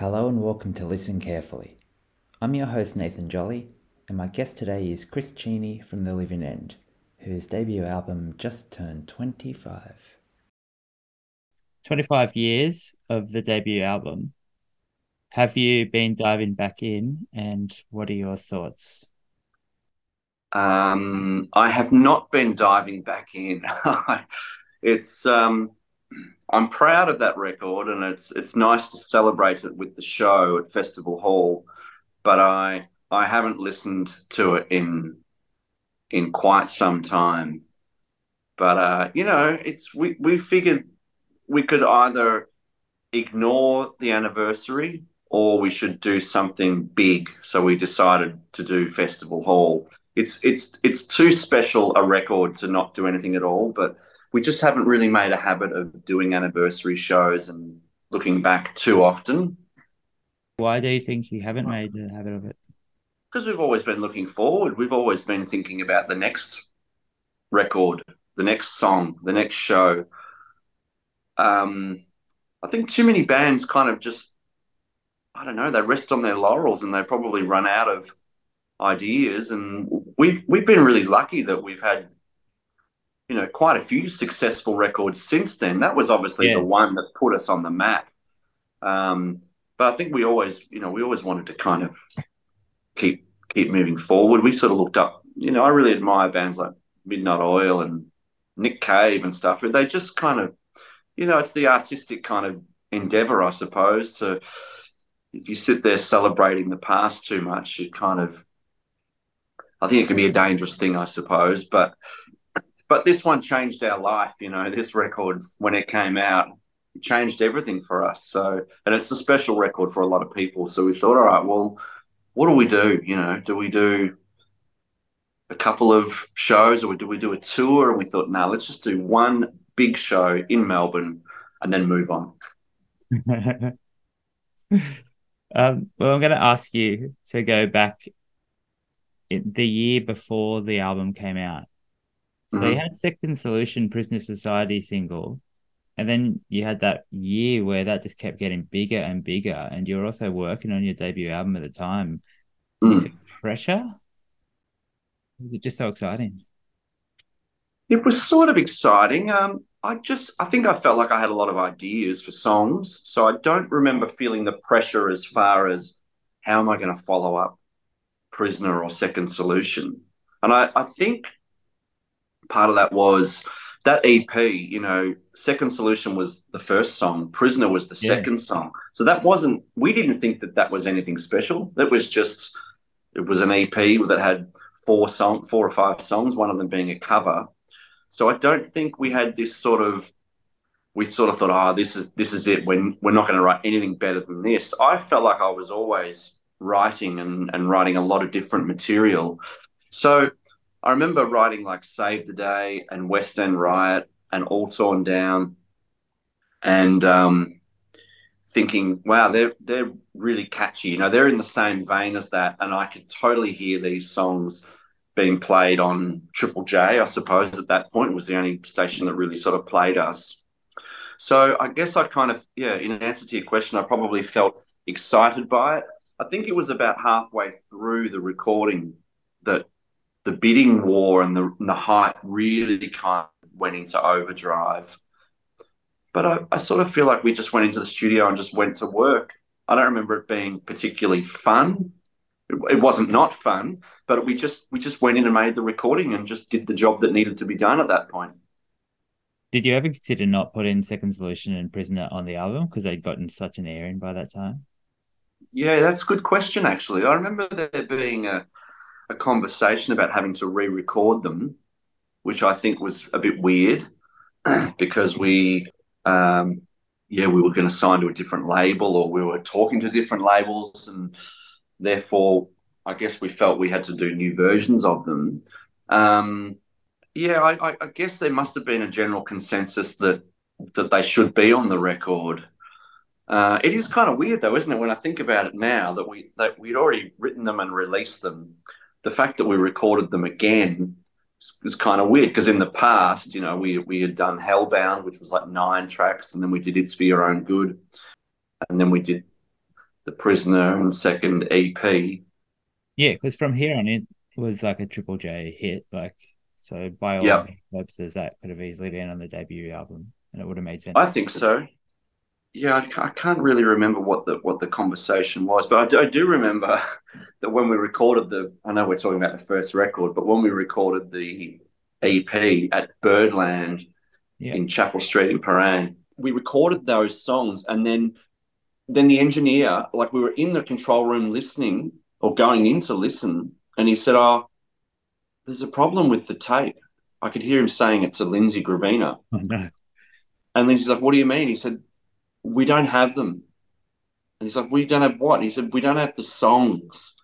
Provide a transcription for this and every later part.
Hello and welcome to Listen Carefully. I'm your host Nathan Jolly, and my guest today is Chris Cheney from The Living End, whose debut album just turned 25. 25 years of the debut album. Have you been diving back in, and what are your thoughts? Um, I have not been diving back in. it's um, I'm proud of that record, and it's it's nice to celebrate it with the show at Festival Hall. But I I haven't listened to it in in quite some time. But uh, you know, it's we we figured we could either ignore the anniversary or we should do something big. So we decided to do Festival Hall. It's it's it's too special a record to not do anything at all, but we just haven't really made a habit of doing anniversary shows and looking back too often. Why do you think you haven't made a habit of it? Because we've always been looking forward. We've always been thinking about the next record, the next song, the next show. Um, I think too many bands kind of just, I don't know, they rest on their laurels and they probably run out of ideas. And we've we've been really lucky that we've had you know, quite a few successful records since then. That was obviously yeah. the one that put us on the map. Um, but I think we always, you know, we always wanted to kind of keep keep moving forward. We sort of looked up, you know, I really admire bands like Midnight Oil and Nick Cave and stuff. But they just kind of, you know, it's the artistic kind of endeavor, I suppose. To if you sit there celebrating the past too much, you kind of, I think it can be a dangerous thing, I suppose. But but this one changed our life. You know, this record when it came out it changed everything for us. So, and it's a special record for a lot of people. So we thought, all right, well, what do we do? You know, do we do a couple of shows or do we do a tour? And we thought, no, let's just do one big show in Melbourne and then move on. um, well, I'm going to ask you to go back the year before the album came out. So mm-hmm. you had Second Solution, Prisoner Society single, and then you had that year where that just kept getting bigger and bigger, and you were also working on your debut album at the time. Mm. pressure? Was it just so exciting? It was sort of exciting. Um, I just, I think I felt like I had a lot of ideas for songs, so I don't remember feeling the pressure as far as how am I going to follow up Prisoner or Second Solution. And I, I think part of that was that EP, you know, Second Solution was the first song, Prisoner was the yeah. second song. So that wasn't, we didn't think that that was anything special. That was just, it was an EP that had four song, four or five songs, one of them being a cover. So I don't think we had this sort of, we sort of thought, oh, this is this is it. When we're not going to write anything better than this. I felt like I was always writing and, and writing a lot of different material. So I remember writing like Save the Day and West End Riot and All Torn Down and um, thinking, wow, they're they're really catchy. You know, they're in the same vein as that, and I could totally hear these songs being played on Triple J. I suppose at that point was the only station that really sort of played us. So I guess I kind of, yeah, in answer to your question, I probably felt excited by it. I think it was about halfway through the recording that the bidding war and the, and the hype really kind of went into overdrive. But I, I sort of feel like we just went into the studio and just went to work. I don't remember it being particularly fun. It, it wasn't not fun, but we just we just went in and made the recording and just did the job that needed to be done at that point. Did you ever consider not putting Second Solution and Prisoner on the album because they'd gotten such an airing by that time? Yeah, that's a good question. Actually, I remember there being a a conversation about having to re-record them, which I think was a bit weird because we, um, yeah, we were going to sign to a different label or we were talking to different labels, and therefore, I guess we felt we had to do new versions of them. Um, yeah, I, I, guess there must have been a general consensus that that they should be on the record. Uh, it is kind of weird, though, isn't it? When I think about it now, that we that we'd already written them and released them, the fact that we recorded them again is kind of weird because in the past, you know, we we had done Hellbound, which was like nine tracks, and then we did It's for Your Own Good, and then we did The Prisoner and second EP. Yeah, because from here on in, it was like a Triple J hit. Like so, by all Yep. purposes, that could have easily been on the debut album, and it would have made sense. I think so. Yeah, I, I can't really remember what the what the conversation was, but I do, I do remember that when we recorded the. I know we're talking about the first record, but when we recorded the EP at Birdland Yeah. in Chapel Street in Prahran, we recorded those songs, and then then the engineer, like we were in the control room listening or going in to listen, and he said, "Oh, there's a problem with the tape." I could hear him saying it to Lindsay Gravina. Oh, no. And Lindsay's like, "What do you mean?" He said, "We don't have them." And he's like, "We don't have what?" And he said, "We don't have the songs.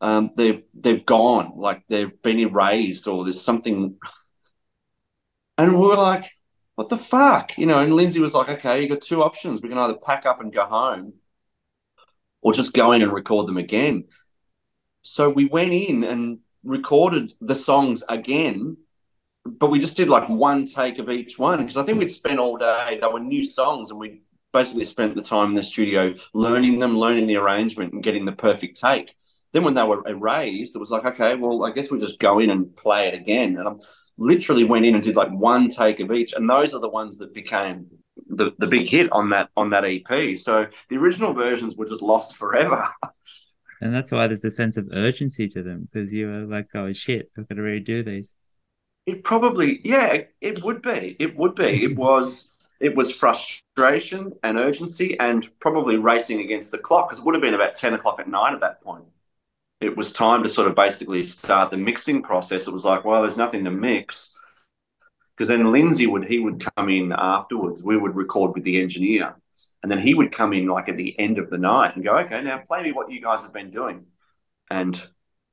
Um, they've they've gone, like they've been erased, or there's something." And we were like, "What the fuck?" You know. And Lindsay was like, "Okay, you got two options. We can either pack up and go home, or just go in and record them again." So we went in and recorded the songs again but we just did like one take of each one because I think we'd spent all day. They were new songs, and we basically spent the time in the studio learning them, learning the arrangement, and getting the perfect take. Then when they were erased, it was like, okay, well, I guess we just go in and play it again. And I literally went in and did like one take of each, and those are the ones that became the, the big hit on that on that EP. So the original versions were just lost forever. And that's why there's a sense of urgency to them because you were like, oh shit, I've got to redo these. It probably, yeah, it would be. It would be. It was. It was frustration and urgency, and probably racing against the clock because it would have been about ten o'clock at night at that point. It was time to sort of basically start the mixing process. It was like, well, there's nothing to mix, because then Lindsay would he would come in afterwards. We would record with the engineer, and then he would come in like at the end of the night and go, okay, now play me what you guys have been doing, and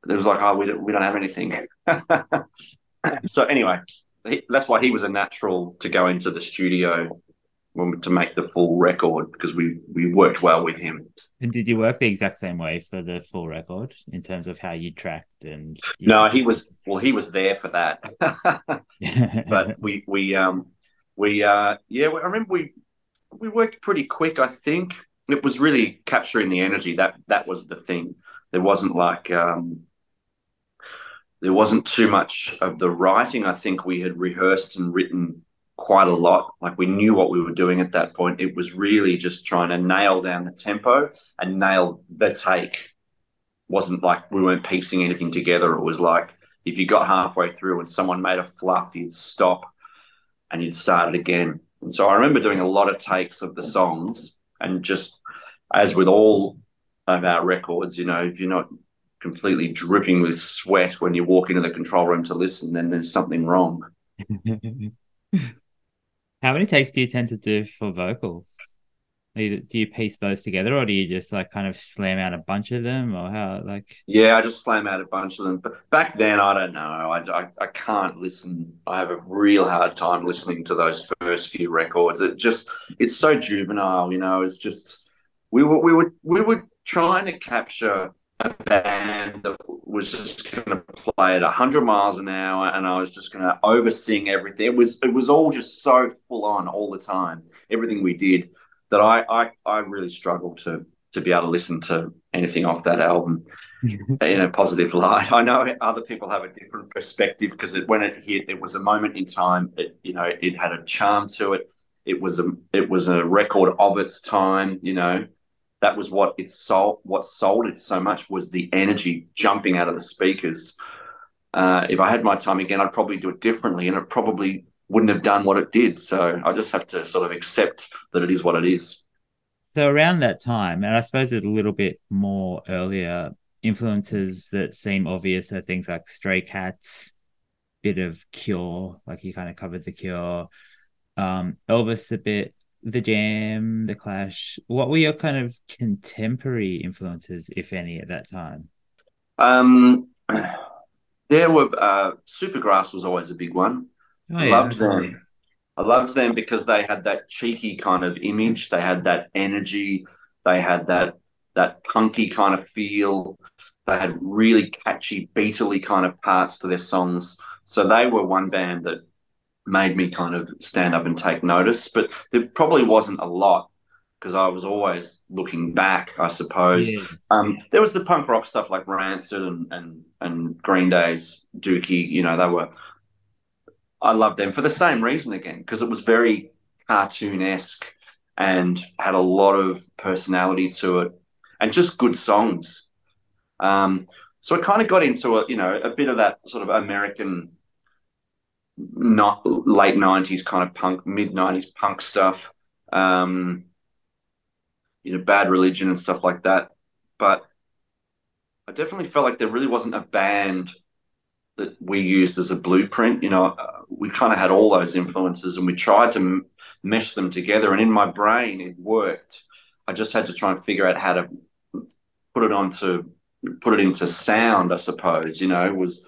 it was like, oh, we don't, we don't have anything. so anyway, he, that's why he was a natural to go into the studio to make the full record because we we worked well with him. And did you work the exact same way for the full record in terms of how you tracked and? you No, know- he was well, he was there for that. but we we um we uh yeah, I remember we we worked pretty quick. I think it was really capturing the energy. That that was the thing. There wasn't like um there wasn't too much of the writing. I think we had rehearsed and written quite a lot. Like we knew what we were doing at that point. It was really just trying to nail down the tempo and nail the take. Wasn't like we weren't piecing anything together. It was like if you got halfway through and someone made a fluff, you'd stop and you'd start it again. And so I remember doing a lot of takes of the songs and just as with all of our records, you know, if you're not completely dripping with sweat when you walk into the control room to listen, then there's something wrong. How many takes do you tend to do for vocals? Do you piece those together, or do you just like kind of slam out a bunch of them, or how? Like, Yeah, I just slam out a bunch of them. But back then, I don't know. I, I, I can't listen. I have a real hard time listening to those first few records. It just, it's so juvenile, you know. It's just, we were, we were, we were trying to capture a band that was just going to play at 100 miles an hour and I was just going to oversing everything. It was it was all just so full on all the time. Everything we did that I I, I really struggled to to be able to listen to anything off that album in a positive light. I know other people have a different perspective because it, when it hit, it was a moment in time. It, you know, it had a charm to it. It was a it was a record of its time. You know, that was what it sold. What sold it so much was the energy jumping out of the speakers. Uh, if I had my time again, I'd probably do it differently, and it probably wouldn't have done what it did. So I just have to sort of accept that it is what it is. so around that time, and I suppose a little bit more earlier, influences that seem obvious are things like Stray Cats, bit of Cure, like you kind of covered the Cure, um, Elvis a bit, The Jam, The Clash. What were your kind of contemporary influences, if any, at that time? Um, there were uh, Supergrass was always a big one. Oh, I loved them. I loved them because they had that cheeky kind of image. They had that energy. They had that that punky kind of feel. They had really catchy, beatly kind of parts to their songs. So they were one band that made me kind of stand up and take notice. But there probably wasn't a lot. because I was always looking back, I suppose. Yeah. Um, there was the punk rock stuff like Rancid and and and Green Day's Dookie. You know, they were. I loved them for the same reason again because it was very cartoon esque and had a lot of personality to it and just good songs. Um, so I kind of got into a you know a bit of that sort of American, not late '90s kind of punk, mid '90s punk stuff. Um, you know, Bad Religion and stuff like that. But I definitely felt like there really wasn't a band that we used as a blueprint. You know, uh, we kind of had all those influences and we tried to m- mesh them together. And in my brain, it worked. I just had to try and figure out how to put it onto put it into sound. I suppose you know was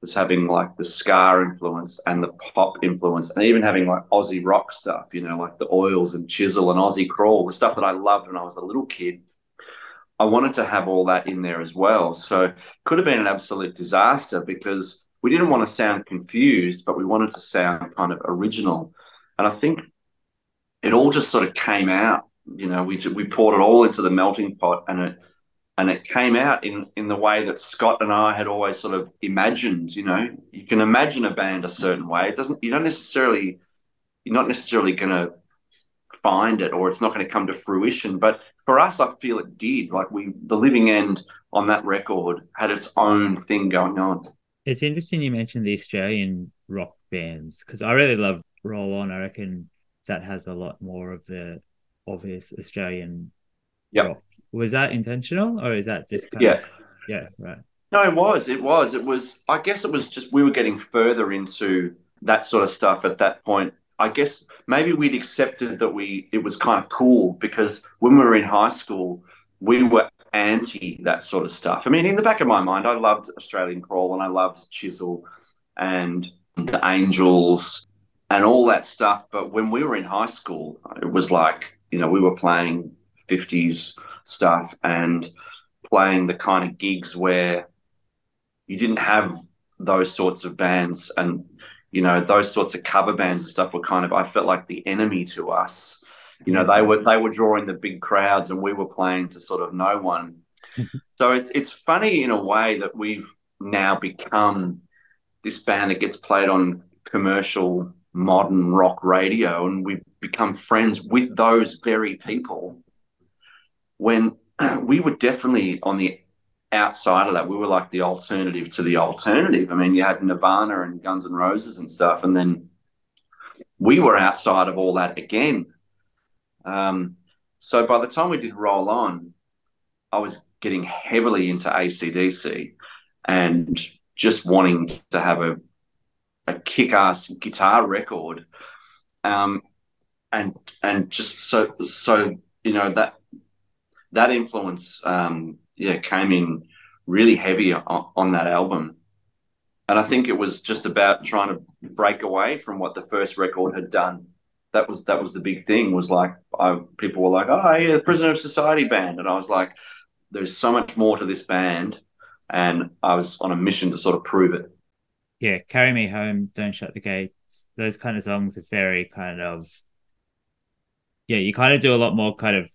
was having like the ska influence and the pop influence, and even having like Aussie rock stuff. You know, like the Oils and Chisel and Aussie Crawl, the stuff that I loved when I was a little kid. I wanted to have all that in there as well. So it could have been an absolute disaster because we didn't want to sound confused, but we wanted to sound kind of original. And I think it all just sort of came out. You know, we we poured it all into the melting pot, and it and it came out in in the way that Scott and I had always sort of imagined. You know, you can imagine a band a certain way. It doesn't. You don't necessarily. You're not necessarily going to find it, or it's not going to come to fruition. But for us, I feel it did. Like we, the Living End on that record had its own thing going on. It's interesting you mentioned the Australian rock bands because I really love Roll On. I reckon that has a lot more of the obvious Australian Yep. rock. Was that intentional or is that just kind Yeah. of yeah, right. No, it was. It was. It was. I guess it was just we were getting further into that sort of stuff at that point. I guess maybe we'd accepted that we it was kind of cool because when we were in high school, we were anti that sort of stuff. I mean, in the back of my mind, I loved Australian Crawl and I loved Chisel and the Angels and all that stuff. But when we were in high school, it was like you know we were playing fifties stuff and playing the kind of gigs where you didn't have those sorts of bands and you know those sorts of cover bands and stuff were kind of I felt like the enemy to us. You know they were they were drawing the big crowds and we were playing to sort of no one. So it's it's funny in a way that we've now become this band that gets played on commercial modern rock radio and we've become friends with those very people when we were definitely on the outside of that. We were like the alternative to the alternative. I mean, you had Nirvana and Guns N' Roses and stuff, and then we were outside of all that again. Um, so by the time we did Roll On, I was getting heavily into ACDC and just wanting to have a a kick-ass guitar record, um, and and just so so you know that that influence um, yeah came in really heavy on, on, that album. And i think it was just about trying to break away from what the first record had done. That was that was the big thing was like I, people were like oh yeah prisoner of society band. And i was like there's so much more to this band. And i was on a mission to sort of prove it. Yeah carry me home don't shut the gates those kind of songs are very kind of yeah you kind of do a lot more kind of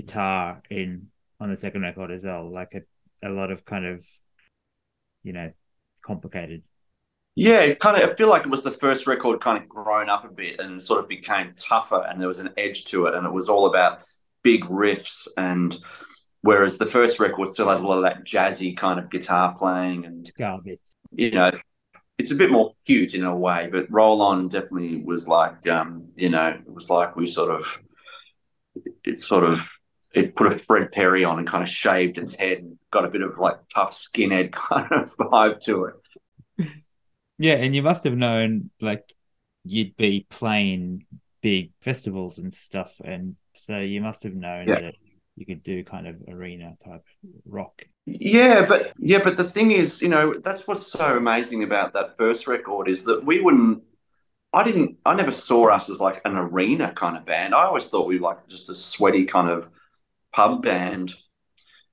guitar in on the second record as well like a, a lot of kind of you know complicated. Yeah it kind of i feel like it was the first record kind of grown up a bit and sort of became tougher and there was an edge to it and it was all about big riffs and whereas the first record still has a lot of that jazzy kind of guitar playing and you know it's a bit more cute in a way but roll on definitely was like um you know it was like we sort of it sort of it put a Fred Perry on and kind of shaved its head and got a bit of like tough skinhead kind of vibe to it. Yeah, and you must have known like you'd be playing big festivals and stuff, and so you must have known Yeah. that you could do kind of arena type rock. Yeah, but yeah, but the thing is, you know, that's what's so amazing about that first record is that we wouldn't. I didn't. I never saw us as like an arena kind of band. I always thought we were like just a sweaty kind of pub band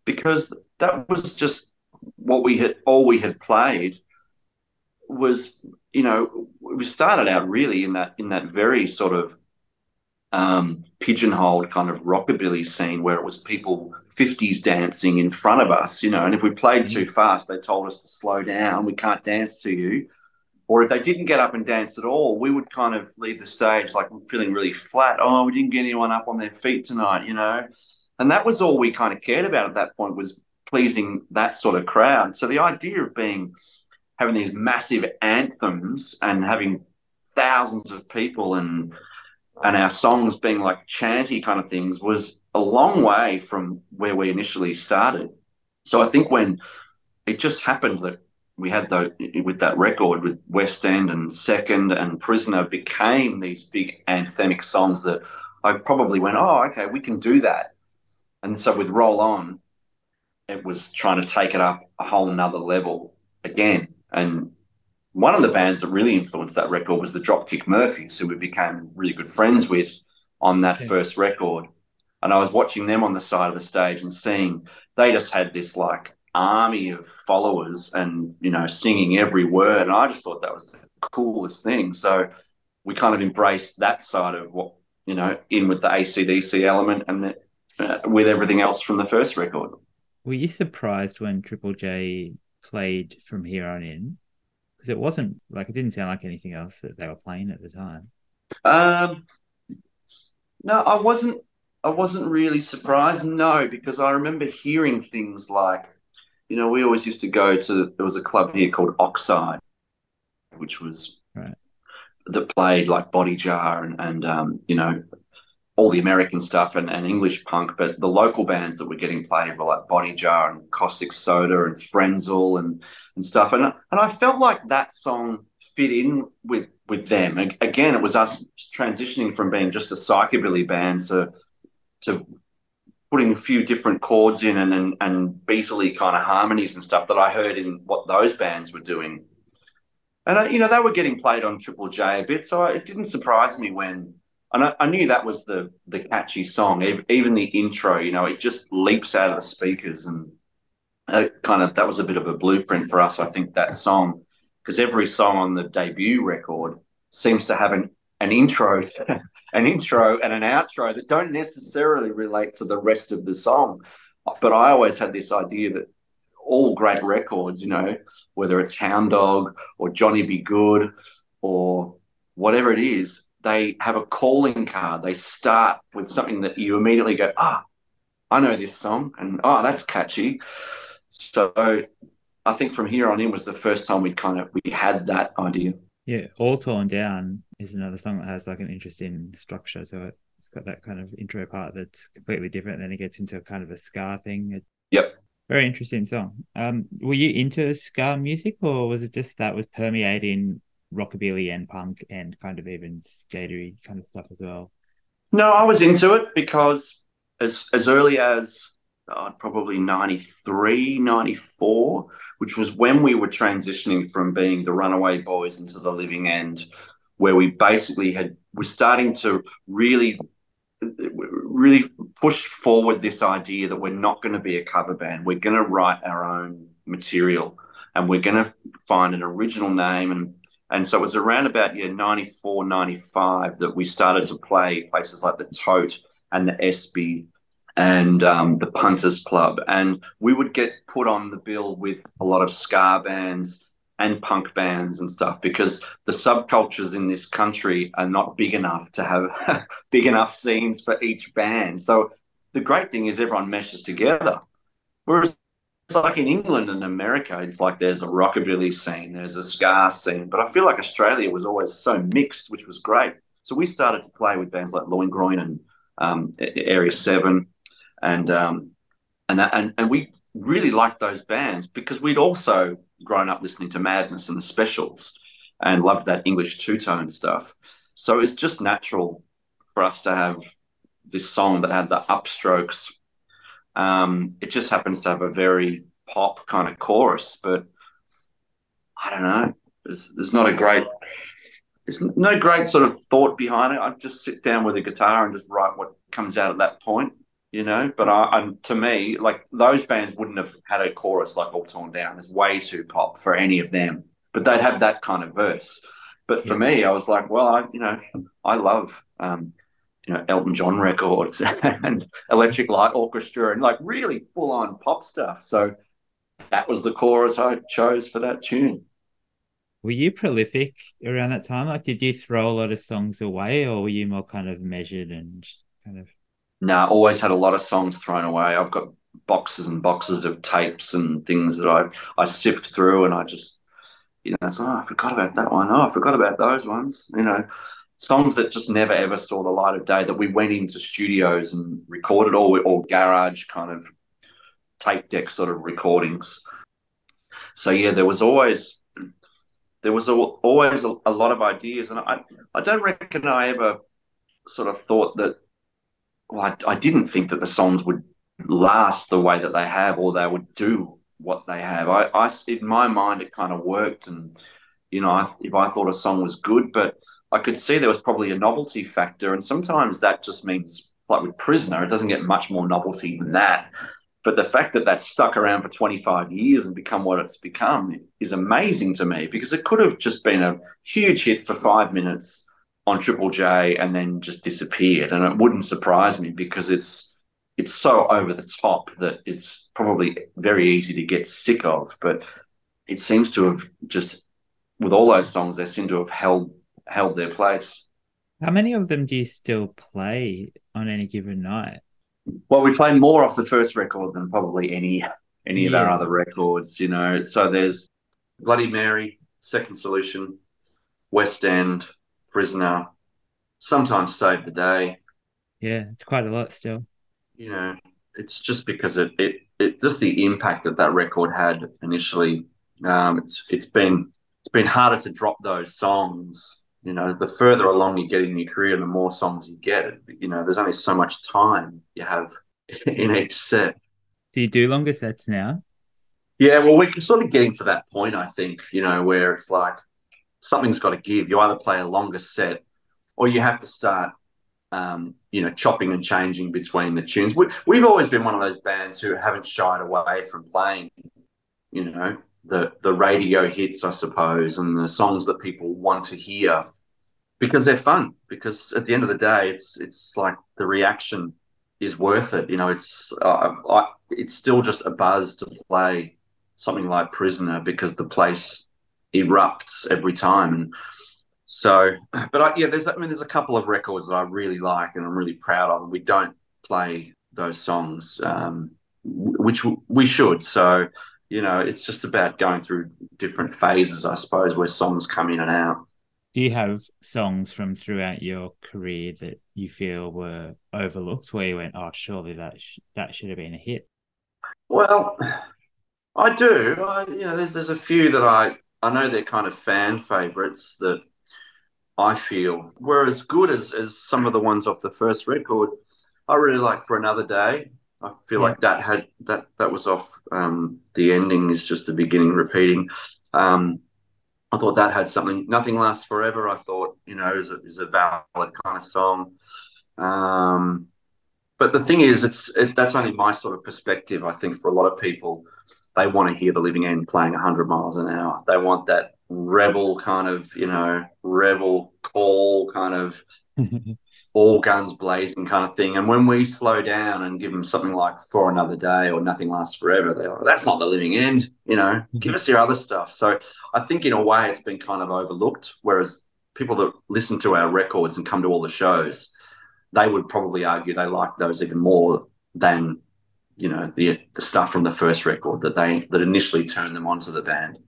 because that was just what we had. All we had played was, you know, we started out really in that in that very sort of um, pigeonholed kind of rockabilly scene where it was people 50s dancing in front of us, you know, and if we played too fast, they told us to slow down, we can't dance to you. Or if they didn't get up and dance at all, we would kind of leave the stage like feeling really flat. Oh, we didn't get anyone up on their feet tonight, you know. And that was all we kind of cared about at that point was pleasing that sort of crowd. So the idea of being having these massive anthems and having thousands of people and and our songs being like chanty kind of things was a long way from where we initially started. So I think when it just happened that we had the with that record with West End and Second and Prisoner became these big anthemic songs that I probably went, oh, okay, we can do that. And so with Roll On, it was trying to take it up a whole nother level again. And one of the bands that really influenced that record was the Dropkick Murphys, who we became really good friends with on that yeah. first record. And I was watching them on the side of the stage and seeing they just had this like army of followers and, you know, singing every word. And I just thought that was the coolest thing. So we kind of embraced that side of what, you know, in with the ACDC element and the, uh, with everything else from the first record. Were you surprised when Triple J played from here on in? because it wasn't like it didn't sound like anything else that they were playing at the time. Um, no, I wasn't. I wasn't really surprised. No, because I remember hearing things like, you know, we always used to go to. There was a club here called Oxide, which was right. that played like Body Jar and and um, you know all the American stuff and, and English punk, but the local bands that were getting played were like Body Jar and Caustic Soda and Frenzal and and stuff. And and I felt like that song fit in with with them. Again, it was us transitioning from being just a psychobilly band to to putting a few different chords in and and, and beatly kind of harmonies and stuff that I heard in what those bands were doing. And I, you know they were getting played on Triple J a bit, so it didn't surprise me when and I, I, knew that was the the catchy song. Even the intro, you know, it just leaps out of the speakers, and uh, kind of that was a bit of a blueprint for us. I think that song because every song on the debut record seems to have an an intro, an intro and an outro that don't necessarily relate to the rest of the song. But I always had this idea that all great records, you know, whether it's Hound Dog or Johnny B. Goode or whatever it is, they have a calling card. They start with something that you immediately go, ah, I know this song, and oh, that's catchy. So I think from here on in was the first time we kind of we had that idea. Yeah, all torn down is another song that has like an interesting structure. So it's got that kind of intro part that's completely different. Then it gets into a kind of a ska thing. Yep. Very interesting song. Um, were you into ska music, or was it just that was permeating rockabilly and punk and kind of even skatery kind of stuff as well? No, I was into it because as as early as oh, probably 93, 94, which was when we were transitioning from being the Runaway Boys into the Living End, where we basically had we're starting to really really push forward this idea that we're not going to be a cover band. We're going to write our own material and we're going to find an original name and and so it was around about year 94, 95 that we started to play places like the Tote and the Espy and um, the Punters Club. And we would get put on the bill with a lot of ska bands and punk bands and stuff because the subcultures in this country are not big enough to have big enough scenes for each band. So the great thing is everyone meshes together. Whereas like in England and America, it's like there's a rockabilly scene, there's a ska scene, but I feel like Australia was always so mixed, which was great. So we started to play with bands like Loingroin and um, Area Seven, and um, and that, and and we really liked those bands because we'd also grown up listening to Madness and the Specials, and loved that English two tone stuff. So it's just natural for us to have this song that had the upstrokes um, it just happens to have a very pop kind of chorus, but I don't know. There's, there's not a great, there's no great sort of thought behind it. I just sit down with a guitar and just write what comes out at that point, you know. But I, and to me, like those bands wouldn't have had a chorus like All Torn Down. It's way too pop for any of them. But they'd have that kind of verse. But for yeah. me, I was like, well, I, you know, I love um, you know Elton John records and Electric Light Orchestra and like really full on pop stuff. So that was the chorus I chose for that tune. Were you prolific around that time? Like, did you throw a lot of songs away, or were you more kind of measured and kind of? No, nah, always had a lot of songs thrown away. I've got boxes and boxes of tapes and things that I I sift through, and I just you know, it's, oh, I forgot about that one. Oh, I forgot about those ones. You know, songs that just never ever saw the light of day that we went into studios and recorded, or or garage kind of tape deck sort of recordings. So yeah, there was always there was a, always a, a, lot of ideas, and I I don't reckon I ever sort of thought that. Well, I, I didn't think that the songs would last the way that they have, or they would do what they have. I, I in my mind, it kind of worked, and you know, I, if I thought a song was good, but I could see there was probably a novelty factor, and sometimes that just means like with Prisoner, it doesn't get much more novelty than that. But the fact that that's stuck around for 25 years and become what it's become is amazing to me because it could have just been a huge hit for five minutes on Triple J and then just disappeared. And it wouldn't surprise me because it's it's so over the top that it's probably very easy to get sick of. But it seems to have just with all those songs, they seem to have held held their place. How many of them do you still play on any given night? Well, we play more off the first record than probably any any yeah. of our other records, you know. So there's Bloody Mary, Second Solution, West End, Prisoner, sometimes Save the Day. Yeah, it's quite a lot still. You know, it's just because it it, it just the impact that that record had initially. Um, it's it's been it's been harder to drop those songs you know, the further along you get in your career, the more songs you get. You know, there's only so much time you have in each set. Do you do longer sets now? Yeah, well, we're sort of getting to that point, I think, you know, where it's like something's got to give. You either play a longer set or you have to start, um, you know, chopping and changing between the tunes. We, we've always been one of those bands who haven't shied away from playing, you know, the the radio hits, I suppose, and the songs that people want to hear because they're fun. Because at the end of the day, it's it's like the reaction is worth it. You know, it's uh, I, it's still just a buzz to play something like Prisoner because the place erupts every time. And so, but I, yeah, there's I mean, there's a couple of records that I really like and I'm really proud of. And we don't play those songs, um, which we should. So, you know, it's just about going through different phases, I suppose, where songs come in and out. Do you have songs from throughout your career that you feel were overlooked where you went oh surely that sh- that should have been a hit well i do. I, you know there's, there's a few that i i know they're kind of fan favorites that i feel were as good as as some of the ones off the first record. I really like for another day i feel yeah. like that had that that was off um the ending is just the beginning repeating um I thought that had something. Nothing lasts forever. I thought, you know, is a, is a valid kind of song. Um, but the thing is, it's it, that's only my sort of perspective. I think for a lot of people, they want to hear the Living End playing 100 miles an hour. They want that rebel kind of, you know, rebel call kind of all guns blazing kind of thing. And when we slow down and give them something like For Another Day or Nothing Lasts Forever, they're like, that's not the living end, you know, mm-hmm. give us your other stuff. So I think in a way it's been kind of overlooked. Whereas people that listen to our records and come to all the shows, they would probably argue they like those even more than you know the the stuff from the first record that they that initially turned them onto the band.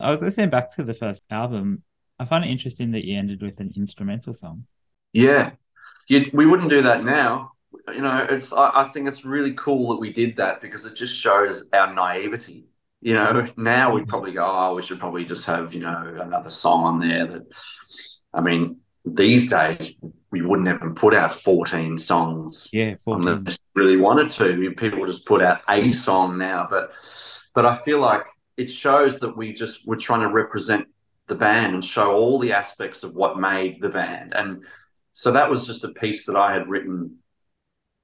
I was listening back to the first album. I find it interesting that you ended with an instrumental song. Yeah, you, we wouldn't do that now. You know, it's I, I think it's really cool that we did that because it just shows our naivety. You know, now we'd probably go, oh, we should probably just have you know another song on there. That, I mean, these days we wouldn't even put out 14 songs. Yeah, 14. unless really wanted to. People just put out a song now, but but I feel like it shows that we just were trying to represent the band and show all the aspects of what made the band. And so that was just a piece that I had written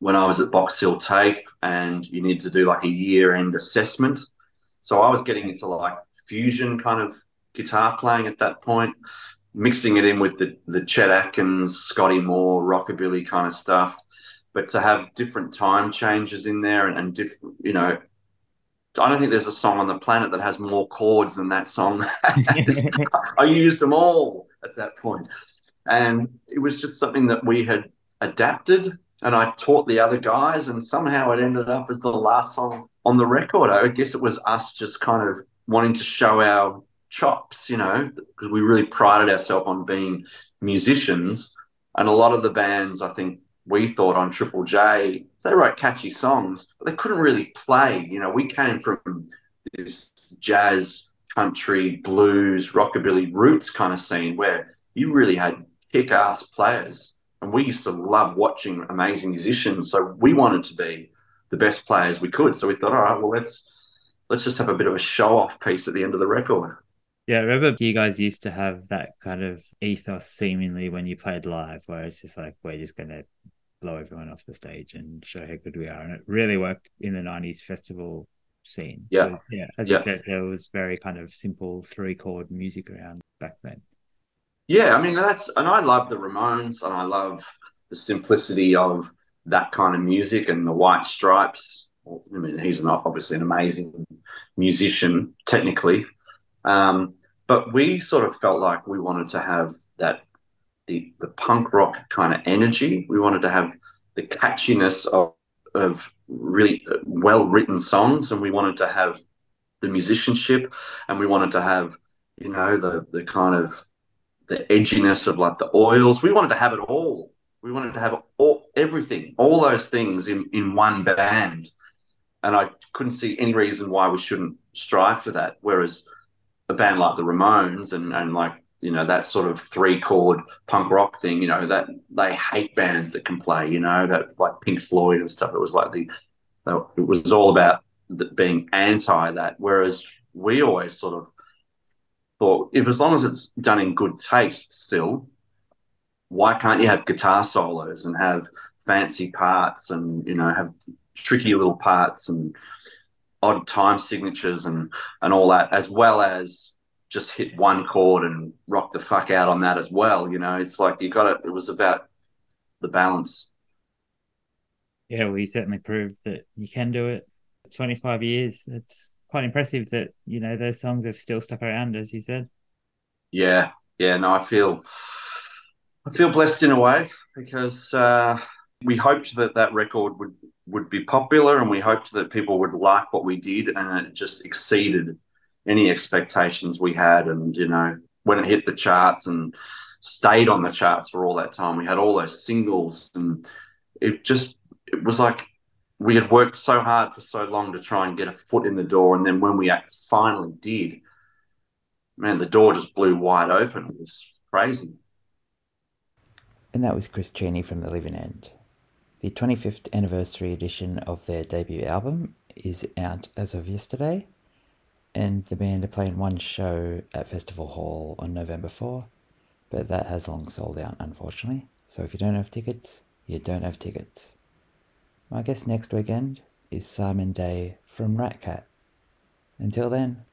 when I was at Box Hill TAFE, and you need to do like a year end assessment. So I was getting into like fusion kind of guitar playing at that point. mixing it in with the the Chet Atkins, Scotty Moore, rockabilly kind of stuff. But to have different time changes in there and, and different, you know, I don't think there's a song on the planet that has more chords than that song. I used them all at that point. And it was just something that we had adapted and I taught the other guys, and somehow it ended up as the last song on the record. I guess it was us just kind of wanting to show our chops, you know, because we really prided ourselves on being musicians. And a lot of the bands, I think we thought on Triple J, they wrote catchy songs, but they couldn't really play. You know, we came from this jazz, country, blues, rockabilly roots kind of scene where you really had kick ass players. And we used to love watching amazing musicians. So we wanted to be the best players we could. So we thought, all right, well, let's let's just have a bit of a show off piece at the end of the record. Yeah, I remember you guys used to have that kind of ethos seemingly when you played live, where it's just like we're just gonna blow everyone off the stage and show how good we are. And it really worked in the nineties festival scene. Yeah. yeah. As yeah. you said, there was very kind of simple three chord music around back then. Yeah, I mean that's and I love the Ramones and I love the simplicity of that kind of music and the White Stripes. I mean, he's not obviously an amazing musician technically, um, but we sort of felt like we wanted to have that the the punk rock kind of energy. We wanted to have the catchiness of of really well written songs, and we wanted to have the musicianship, and we wanted to have you know the the kind of the edginess of like the oils. We wanted to have it all. We wanted to have all everything, all those things in in one band, and I couldn't see any reason why we shouldn't strive for that. Whereas a band like the Ramones and and like you know that sort of three chord punk rock thing, you know that they hate bands that can play, you know that like Pink Floyd and stuff. It was like the it was all about being anti that. Whereas we always sort of thought if as long as it's done in good taste still why can't you have guitar solos and have fancy parts and you know have tricky little parts and odd time signatures and and all that as well as just hit one chord and rock the fuck out on that as well you know? It's like you got it it was about the balance. Yeah well you certainly proved that you can do it. 25 years it's quite impressive that you know those songs have still stuck around, as you said. Yeah, yeah. No, I feel I feel blessed in a way because uh, we hoped that that record would would be popular, and we hoped that people would like what we did, and it just exceeded any expectations we had. And you know, when it hit the charts and stayed on the charts for all that time, we had all those singles, and it just it was like we had worked so hard for so long to try and get a foot in the door, and then when we finally did, man, the door just blew wide open. It was crazy. And that was Chris Cheney from The Living End. The 25th anniversary edition of their debut album is out as of yesterday, and the band are playing one show at Festival Hall on November 4, but that has long sold out, unfortunately. So if you don't have tickets, you don't have tickets. My guest next weekend is Simon Day from Ratcat. Until then,